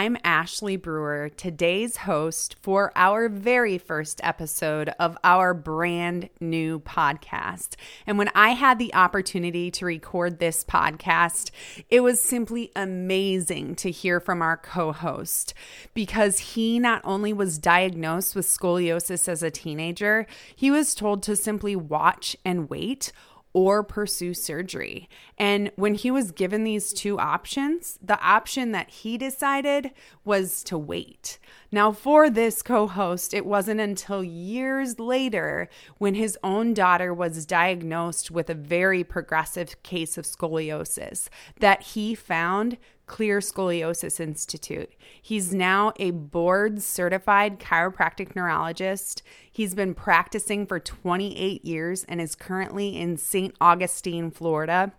I'm Ashley Brewer, today's host for our very first episode of our brand new podcast. And when I had the opportunity to record this podcast, it was simply amazing to hear from our co host because he not only was diagnosed with scoliosis as a teenager, he was told to simply watch and wait or pursue surgery. And when he was given these two options, the option that he decided was to wait. Now, for this co host, it wasn't until years later when his own daughter was diagnosed with a very progressive case of scoliosis that he found Clear Scoliosis Institute. He's now a board certified chiropractic neurologist. He's been practicing for 28 years and is currently in St. Augustine, Florida.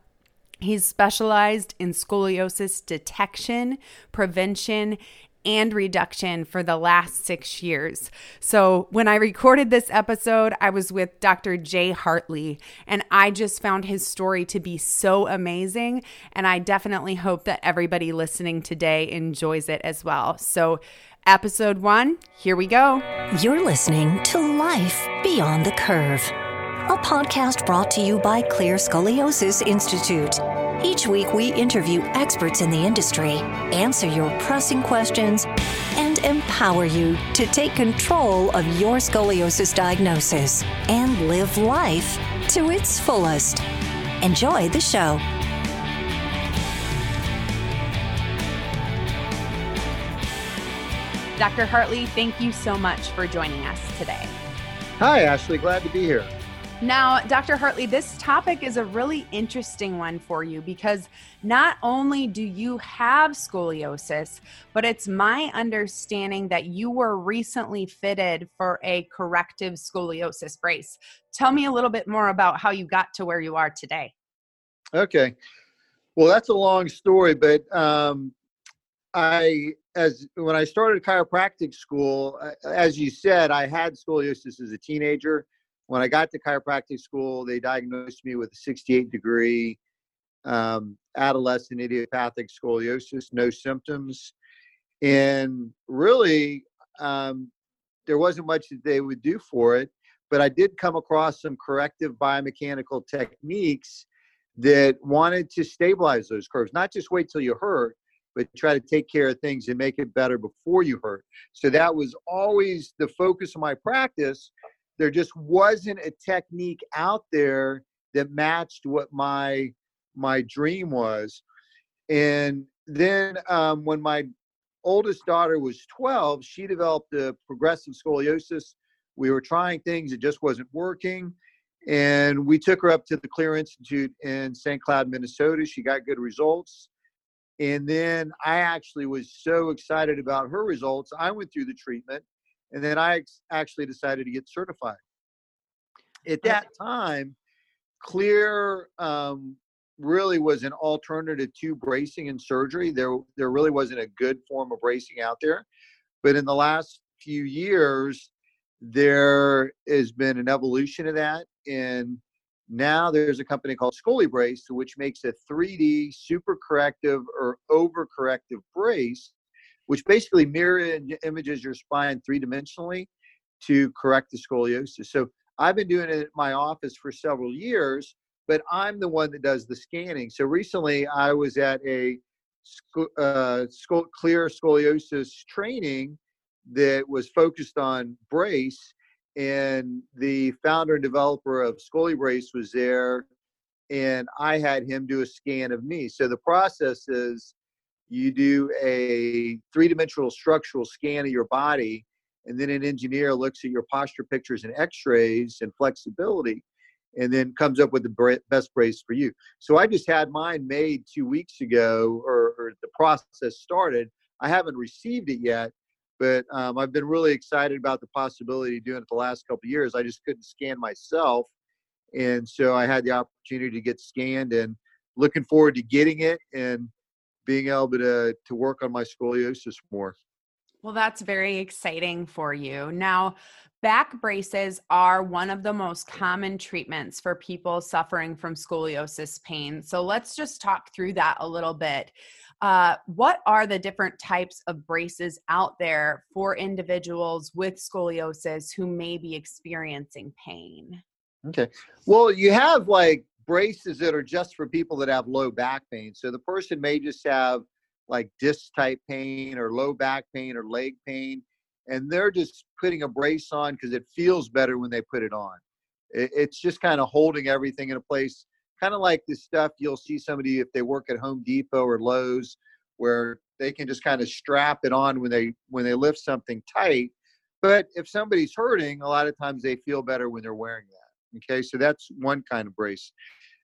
He's specialized in scoliosis detection, prevention, and reduction for the last six years. So, when I recorded this episode, I was with Dr. Jay Hartley, and I just found his story to be so amazing. And I definitely hope that everybody listening today enjoys it as well. So, episode one, here we go. You're listening to Life Beyond the Curve, a podcast brought to you by Clear Scoliosis Institute. Each week, we interview experts in the industry, answer your pressing questions, and empower you to take control of your scoliosis diagnosis and live life to its fullest. Enjoy the show. Dr. Hartley, thank you so much for joining us today. Hi, Ashley. Glad to be here. Now, Dr. Hartley, this topic is a really interesting one for you because not only do you have scoliosis, but it's my understanding that you were recently fitted for a corrective scoliosis brace. Tell me a little bit more about how you got to where you are today. Okay. Well, that's a long story, but um, I, as when I started chiropractic school, as you said, I had scoliosis as a teenager when I got to chiropractic school, they diagnosed me with a 68 degree um, adolescent idiopathic scoliosis, no symptoms. And really, um, there wasn't much that they would do for it. But I did come across some corrective biomechanical techniques that wanted to stabilize those curves, not just wait till you hurt, but try to take care of things and make it better before you hurt. So that was always the focus of my practice there just wasn't a technique out there that matched what my my dream was. And then um, when my oldest daughter was 12 she developed a progressive scoliosis. We were trying things it just wasn't working. And we took her up to the clear institute in st cloud minnesota. She got good results. And then i actually was so excited about her results i went through the treatment and then I actually decided to get certified. At that time, Clear um, really was an alternative to bracing and surgery. There, there really wasn't a good form of bracing out there. But in the last few years, there has been an evolution of that. And now there's a company called ScoliBrace, which makes a 3D super corrective or over corrective brace which basically mirror images your spine three dimensionally to correct the scoliosis. So I've been doing it at my office for several years, but I'm the one that does the scanning. So recently I was at a uh, clear scoliosis training that was focused on brace and the founder and developer of ScoliBrace was there and I had him do a scan of me. So the process is you do a three-dimensional structural scan of your body and then an engineer looks at your posture pictures and x-rays and flexibility and then comes up with the best brace for you. So i just had mine made two weeks ago or, or the process started. I haven't received it yet but um, i've been really excited about the possibility of doing it the last couple years. I just couldn't scan myself and so i had the opportunity to get scanned and looking forward to getting it and being able to to work on my scoliosis more. Well, that's very exciting for you. Now, back braces are one of the most common treatments for people suffering from scoliosis pain. So let's just talk through that a little bit. uh, what are the different types of braces out there for individuals with scoliosis who may be experiencing pain? Okay. Well, you have like braces that are just for people that have low back pain. So the person may just have like disc type pain or low back pain or leg pain, and they're just putting a brace on because it feels better when they put it on. It's just kind of holding everything in a place, kind of like the stuff you'll see somebody if they work at Home Depot or Lowe's, where they can just kind of strap it on when they when they lift something tight. But if somebody's hurting, a lot of times they feel better when they're wearing that. Okay, so that's one kind of brace.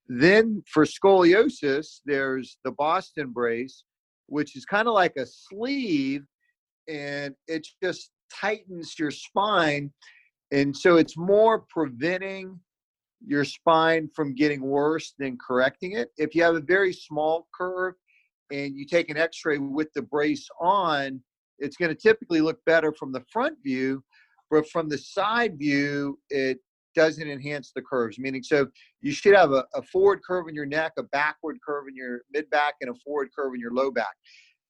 Then for scoliosis, there's the Boston brace, which is kind of like a sleeve and it just tightens your spine. And so it's more preventing your spine from getting worse than correcting it. If you have a very small curve and you take an x ray with the brace on, it's going to typically look better from the front view, but from the side view, it doesn't enhance the curves. Meaning, so you should have a, a forward curve in your neck, a backward curve in your mid back, and a forward curve in your low back.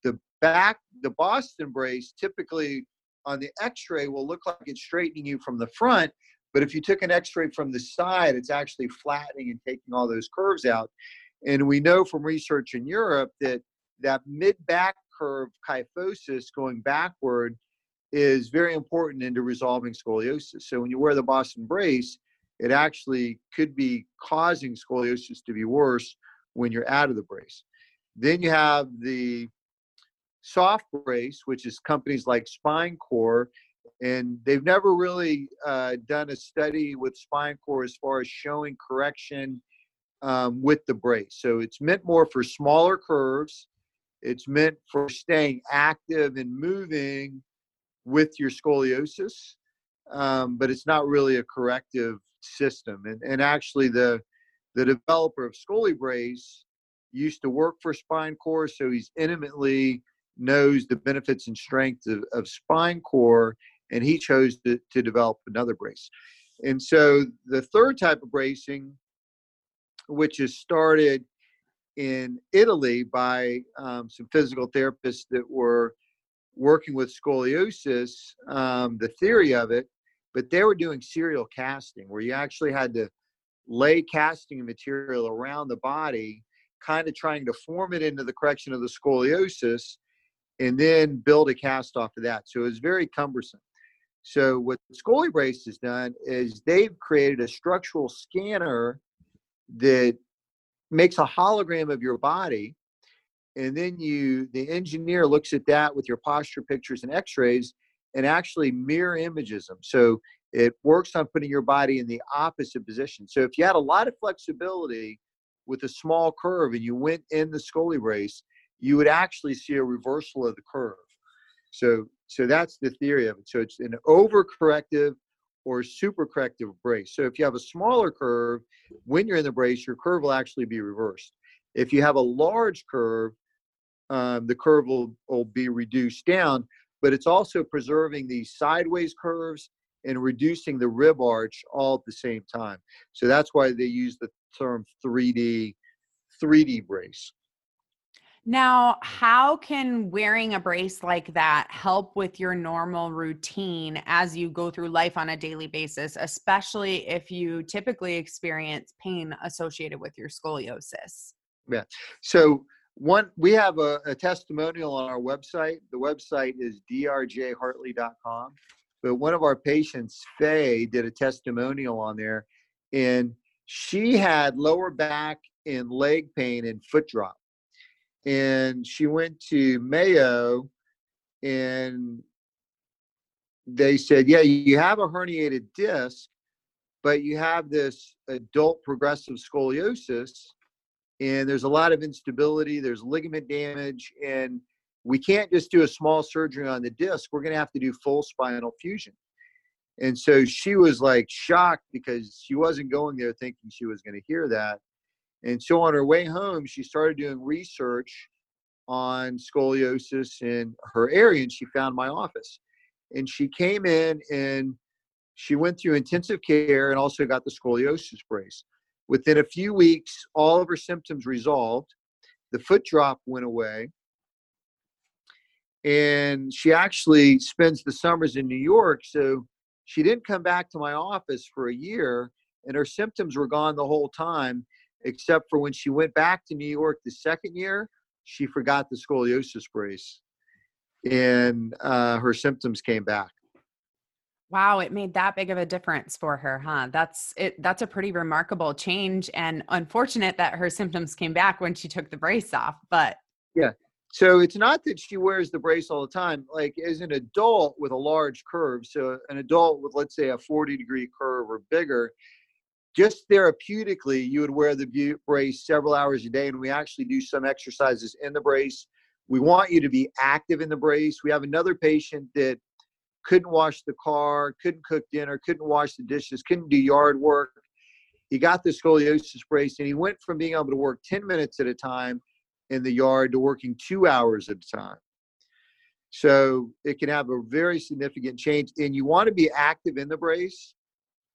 The back, the Boston brace, typically on the X-ray will look like it's straightening you from the front, but if you took an X-ray from the side, it's actually flattening and taking all those curves out. And we know from research in Europe that that mid back curve kyphosis going backward is very important into resolving scoliosis. So when you wear the Boston brace, it actually could be causing scoliosis to be worse when you're out of the brace. Then you have the soft brace, which is companies like SpineCor, and they've never really uh, done a study with SpineCor as far as showing correction um, with the brace. So it's meant more for smaller curves. It's meant for staying active and moving with your scoliosis, um, but it's not really a corrective system. And, and actually, the the developer of ScoliBrace used to work for SpineCor, so he's intimately knows the benefits and strength of, of SpineCor, and he chose to, to develop another brace. And so the third type of bracing, which is started in Italy by um, some physical therapists that were working with scoliosis, um, the theory of it, but they were doing serial casting where you actually had to lay casting material around the body, kind of trying to form it into the correction of the scoliosis, and then build a cast off of that. So it was very cumbersome. So what ScoliBrace has done is they've created a structural scanner that makes a hologram of your body and then you the engineer looks at that with your posture pictures and x-rays and actually mirror images them so it works on putting your body in the opposite position. So if you had a lot of flexibility with a small curve and you went in the ScoliBrace you would actually see a reversal of the curve. So so that's the theory of it. So it's an overcorrective or supercorrective brace. So if you have a smaller curve when you're in the brace your curve will actually be reversed. If you have a large curve um, the curve will, will be reduced down, but it's also preserving the sideways curves and reducing the rib arch all at the same time. So that's why they use the term 3D 3D brace. Now, how can wearing a brace like that help with your normal routine as you go through life on a daily basis, especially if you typically experience pain associated with your scoliosis? Yeah. So one we have a, a, testimonial on our website. The website is drjhartley.com but one of our patients faye did a testimonial on there and she had lower back and leg pain and foot drop. And she went to mayo and they said yeah you have a herniated disc but you have this adult progressive scoliosis and there's a lot of instability there's ligament damage and we can't just do a small surgery on the disc we're going to have to do full spinal fusion. And so she was like shocked because she wasn't going there thinking she was going to hear that. And so on her way home she started doing research on scoliosis in her area and she found my office. And she came in and she went through intensive care and also got the scoliosis brace Within a few weeks, all of her symptoms resolved. The foot drop went away. and she actually spends the summers in New York. So she didn't come back to my office for a year, and her symptoms were gone the whole time, except for when she went back to New York the second year, she forgot the scoliosis brace, and uh, her symptoms came back. Wow, it made that big of a difference for her, huh? That's it that's a pretty remarkable change and unfortunate that her symptoms came back when she took the brace off, but Yeah. So it's not that she wears the brace all the time. Like as an adult with a large curve, so an adult with let's say a 40 degree curve or bigger, just therapeutically, you would wear the brace several hours a day, and we actually do some exercises in the brace. We want you to be active in the brace. We have another patient that couldn't wash the car, couldn't cook dinner, couldn't wash the dishes, couldn't do yard work. He got the scoliosis brace and he went from being able to work 10 minutes at a time in the yard to working two hours at a time. So it can have a very significant change. And you want to be active in the brace.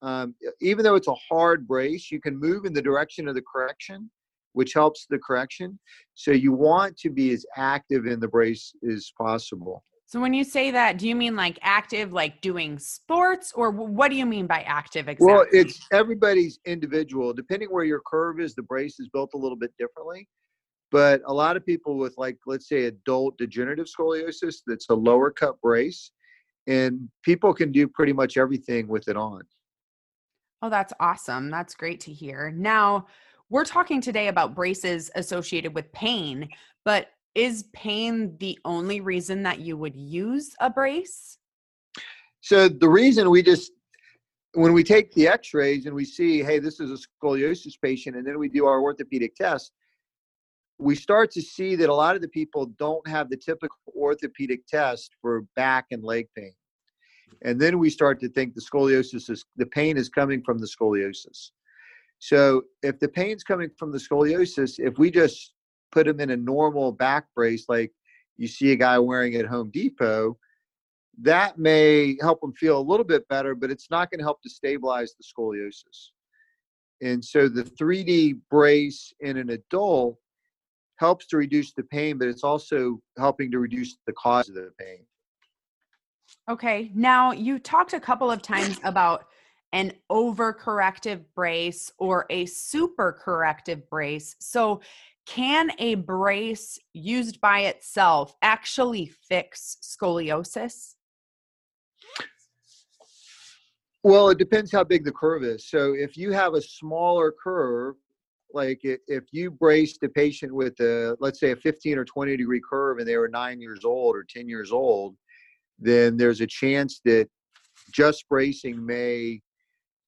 Um, even though it's a hard brace, you can move in the direction of the correction, which helps the correction. So you want to be as active in the brace as possible. So when you say that, do you mean like active, like doing sports, or what do you mean by active exactly? Well, it's everybody's individual. Depending where your curve is, the brace is built a little bit differently. But a lot of people with like, let's say, adult degenerative scoliosis, that's a lower cut brace, and people can do pretty much everything with it on. Oh, that's awesome. That's great to hear. Now, we're talking today about braces associated with pain, but is pain the only reason that you would use a brace? So the reason we just when we take the x-rays and we see hey this is a scoliosis patient and then we do our orthopedic test we start to see that a lot of the people don't have the typical orthopedic test for back and leg pain and then we start to think the scoliosis is the pain is coming from the scoliosis so if the pain's coming from the scoliosis if we just put them in a normal back brace like you see a guy wearing at Home Depot, that may help them feel a little bit better, but it's not going to help to stabilize the scoliosis. And so the 3D brace in an adult helps to reduce the pain, but it's also helping to reduce the cause of the pain. Okay. Now, you talked a couple of times about an overcorrective brace or a super corrective brace. So, can a brace used by itself actually fix scoliosis? Well, it depends how big the curve is. So if you have a smaller curve, like if you braced a patient with a, let's say a 15 or 20 degree curve and they were nine years old or 10 years old, then there's a chance that just bracing may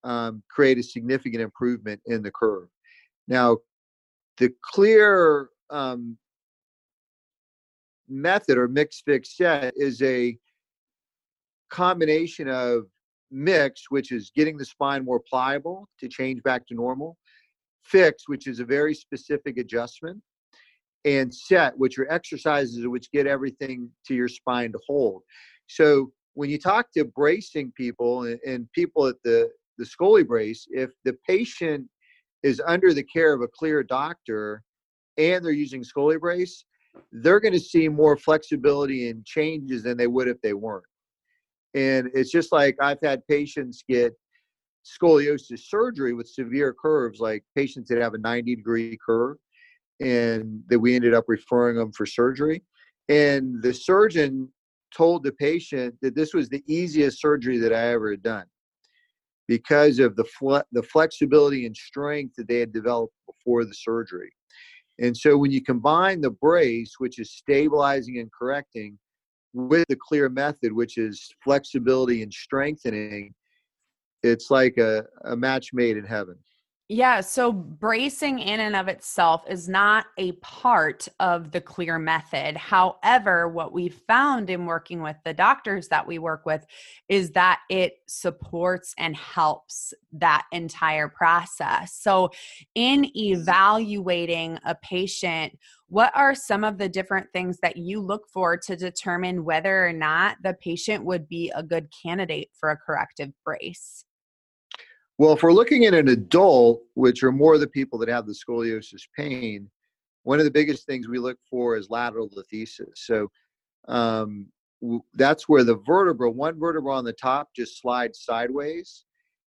um, create a significant improvement in the curve. Now, the clear um, method or mix fix set is a combination of mix, which is getting the spine more pliable to change back to normal, fix, which is a very specific adjustment, and set, which are exercises which get everything to your spine to hold. So when you talk to bracing people and, and people at the the Scoli brace, if the patient is under the care of a clear doctor and they're using Scoli brace, they're going to see more flexibility and changes than they would if they weren't. And it's just like I've had patients get scoliosis surgery with severe curves, like patients that have a 90 degree curve, and that we ended up referring them for surgery. And the surgeon told the patient that this was the easiest surgery that I ever had done because of the the flexibility and strength that they had developed before the surgery. And so when you combine the brace, which is stabilizing and correcting, with the clear method, which is flexibility and strengthening, it's like a, a match made in heaven. Yeah, so bracing in and of itself is not a part of the clear method. However, what we found in working with the doctors that we work with is that it supports and helps that entire process. So, in mm-hmm. evaluating a patient, what are some of the different things that you look for to determine whether or not the patient would be a good candidate for a corrective brace? Well, if we're looking at an adult, which are more of the people that have the scoliosis pain, one of the biggest things we look for is lateral listhesis. So um, that's where the vertebra, one vertebra on the top, just slides sideways,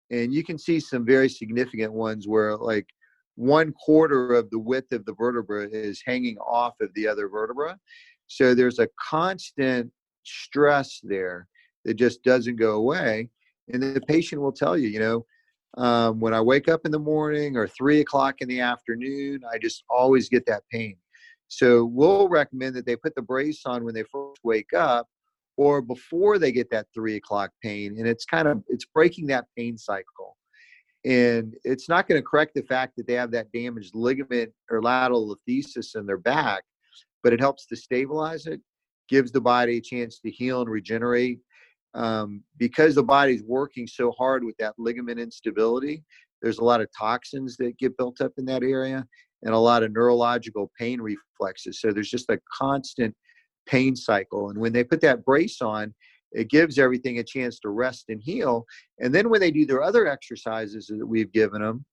and you can see some very significant ones where like one quarter of the width of the vertebra is hanging off of the other vertebra. So there's a constant stress there that just doesn't go away. And the patient will tell you, you know, um, when I wake up in the morning or three o'clock in the afternoon, I just always get that pain. So we'll recommend that they put the brace on when they first wake up or before they get that three o'clock pain. And it's kind of it's breaking that pain cycle. And it's not going to correct the fact that they have that damaged ligament or lateral listhesis in their back, but it helps to stabilize it, gives the body a chance to heal and regenerate um, because the body's working so hard with that ligament instability, there's a lot of toxins that get built up in that area and a lot of neurological pain reflexes. So there's just a constant pain cycle. And when they put that brace on, it gives everything a chance to rest and heal. And then when they do their other exercises that we've given them,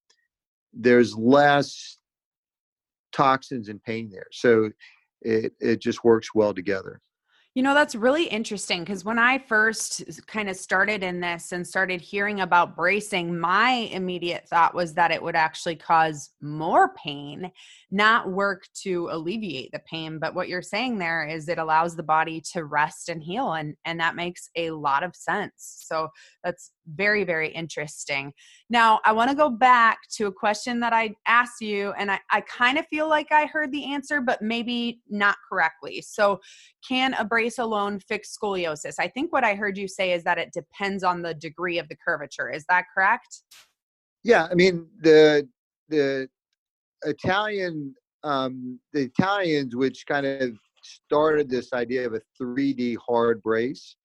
there's less toxins and pain there. So it, it just works well together. You know, that's really interesting because when I first kind of started in this and started hearing about bracing, my immediate thought was that it would actually cause more pain, not work to alleviate the pain. But what you're saying there is it allows the body to rest and heal. And, and that makes a lot of sense. So that's very, very interesting. Now, I want to go back to a question that I asked you, and I, I kind of feel like I heard the answer, but maybe not correctly. So, can a brace alone fix scoliosis? I think what I heard you say is that it depends on the degree of the curvature. Is that correct? Yeah, I mean the the Italian um, the Italians, which kind of started this idea of a 3D hard brace,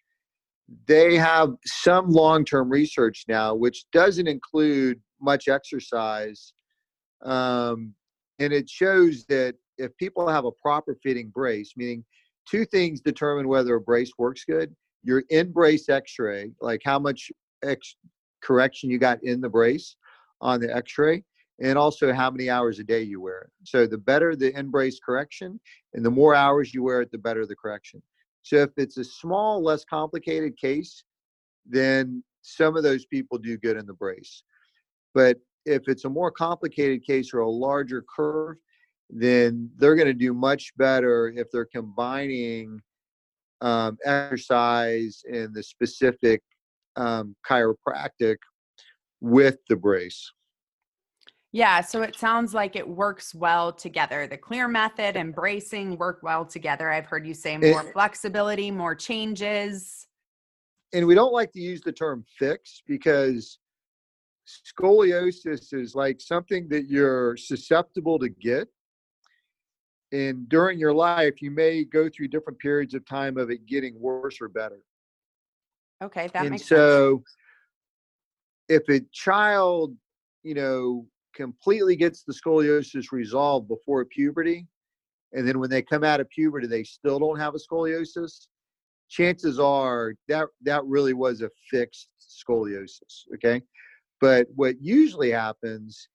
they have some long-term research now, which doesn't include much exercise, um, and it shows that if people have a proper fitting brace, meaning two things determine whether a brace works good: your in brace X-ray, like how much X correction you got in the brace on the X-ray, and also how many hours a day you wear it. So the better the in brace correction, and the more hours you wear it, the better the correction. So if it's a small, less complicated case, then some of those people do good in the brace. But if it's a more complicated case or a larger curve, then they're going to do much better if they're combining um, exercise and the specific um, chiropractic with the brace. Yeah, so it sounds like it works well together. The clear method and bracing work well together. I've heard you say more it, flexibility, more changes. And we don't like to use the term fix because scoliosis is like something that you're susceptible to get. And during your life, you may go through different periods of time of it getting worse or better. Okay, that makes sense. and makes so sense. if a child, you know, completely gets the scoliosis resolved before puberty, and then when they come out of puberty, they still don't have a scoliosis, chances are that that really was a fixed scoliosis. Okay. But what usually happens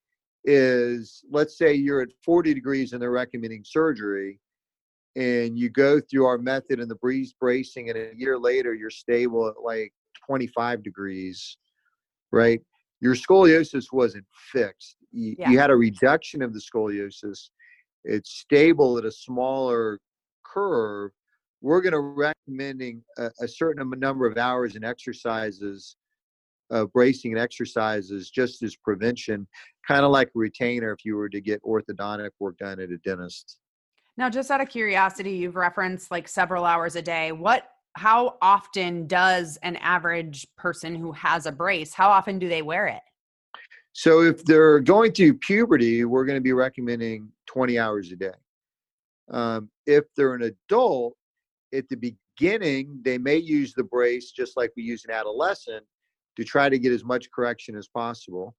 is let's say you're at 40 degrees and they're recommending surgery and you go through our method and the breeze bracing and a year later you're stable at like 25 degrees right your scoliosis wasn't fixed. You, yeah. you, had a reduction of the scoliosis. It's stable at a smaller curve. We're going to recommending a, a, certain number of hours and exercises, uh, bracing and exercises, just as prevention, kind of like a retainer if you were to get orthodontic work done at a dentist. Now, just out of curiosity, you've referenced like several hours a day. What how often does an average person who has a brace how often do they wear it so if they're going through puberty we're going to be recommending 20 hours a day. Um, if they're an adult at the beginning they may use the brace just like we use an adolescent to try to get as much correction as possible.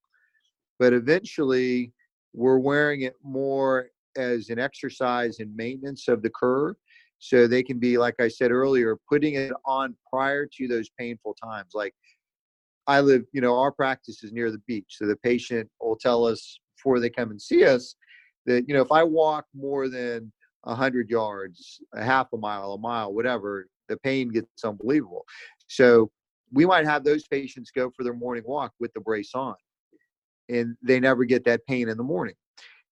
But eventually we're wearing it more as an exercise and maintenance of the curve so they can be like i said earlier putting it on prior to those painful times like i live you know our practice is near the beach so the patient will tell us before they come and see us that you know if i walk more than a hundred yards, a half a mile, a mile, whatever, the pain gets unbelievable. So we might have those patients go for their morning walk with the brace on, and they never get that pain in the morning.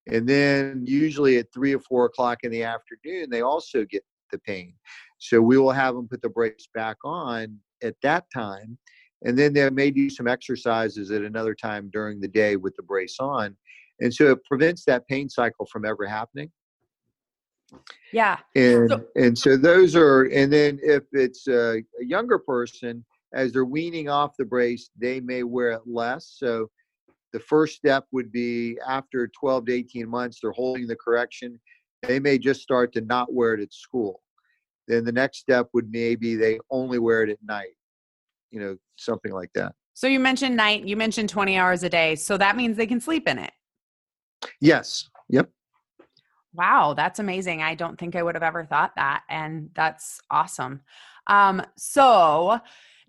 And then usually at three or four o'clock in the afternoon, they also get the pain. So we will have them put the brace back on at that time. And then they may do some exercises at another time during the day with the brace on. And so it prevents that pain cycle from ever happening. Yeah. And so, and so those are and then if it's a, a younger person as they're weaning off the brace, they may wear it less. So the first step would be after 12 to 18 months, they're holding the correction. They may just start to not wear it at school. Then the next step would maybe they only wear it at night, you know, something like that. So you mentioned night, you mentioned 20 hours a day. So that means they can sleep in it. Yes. Yep. Wow, that's amazing. I don't think I would have ever thought that. And that's awesome. Um, so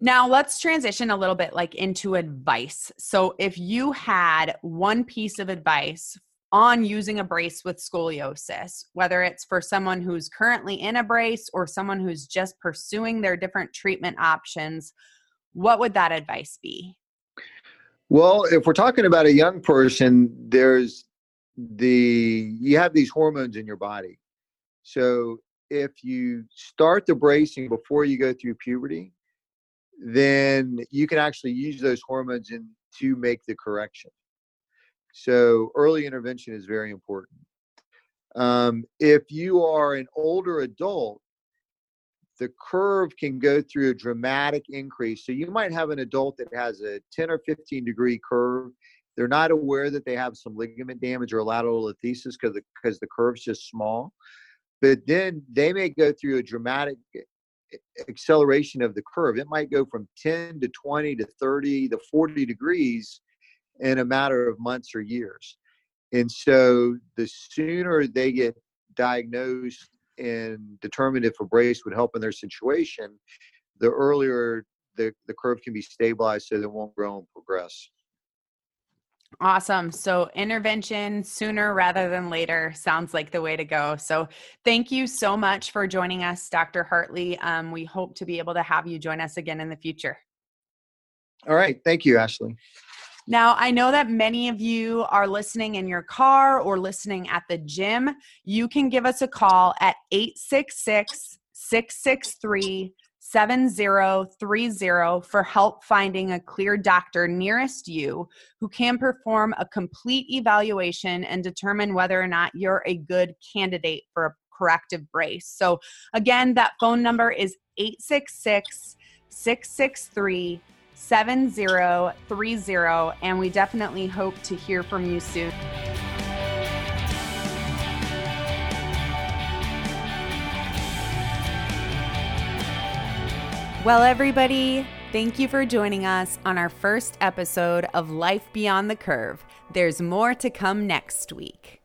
now let's transition a little bit like into advice. So if you had one piece of advice on using a brace with scoliosis, whether it's for someone who's currently in a brace or someone who's just pursuing their different treatment options, what would that advice be? Well, if we're talking about a young person, there's the you have these hormones in your body. So if you start the bracing before you go through puberty, then you can actually use those hormones in, to make the correction. So early intervention is very important. Um, if you are an older adult, the curve can go through a dramatic increase. So you might have an adult that has a 10 or 15 degree curve. They're not aware that they have some ligament damage or lateral lateral because the, because the curve's just small. But then they may go through a dramatic acceleration of the curve. It might go from 10 to 20 to 30 to 40 degrees in a matter of months or years. And so the sooner they get diagnosed and determined if a brace would help in their situation, the earlier the, the curve can be stabilized so it won't grow and progress. Awesome. So, intervention sooner rather than later sounds like the way to go. So, thank you so much for joining us, Dr. Hartley. Um, we hope to be able to have you join us again in the future. All right. Thank you, Ashley. Now, I know that many of you are listening in your car or listening at the gym. You can give us a call at 866 663 7030 for help finding a clear doctor nearest you who can perform a complete evaluation and determine whether or not you're a good candidate for a corrective brace. So, again, that phone number is 866 663 7030, and we definitely hope to hear from you soon. Well, everybody, thank you for joining us on our first episode of Life Beyond the Curve. There's more to come next week.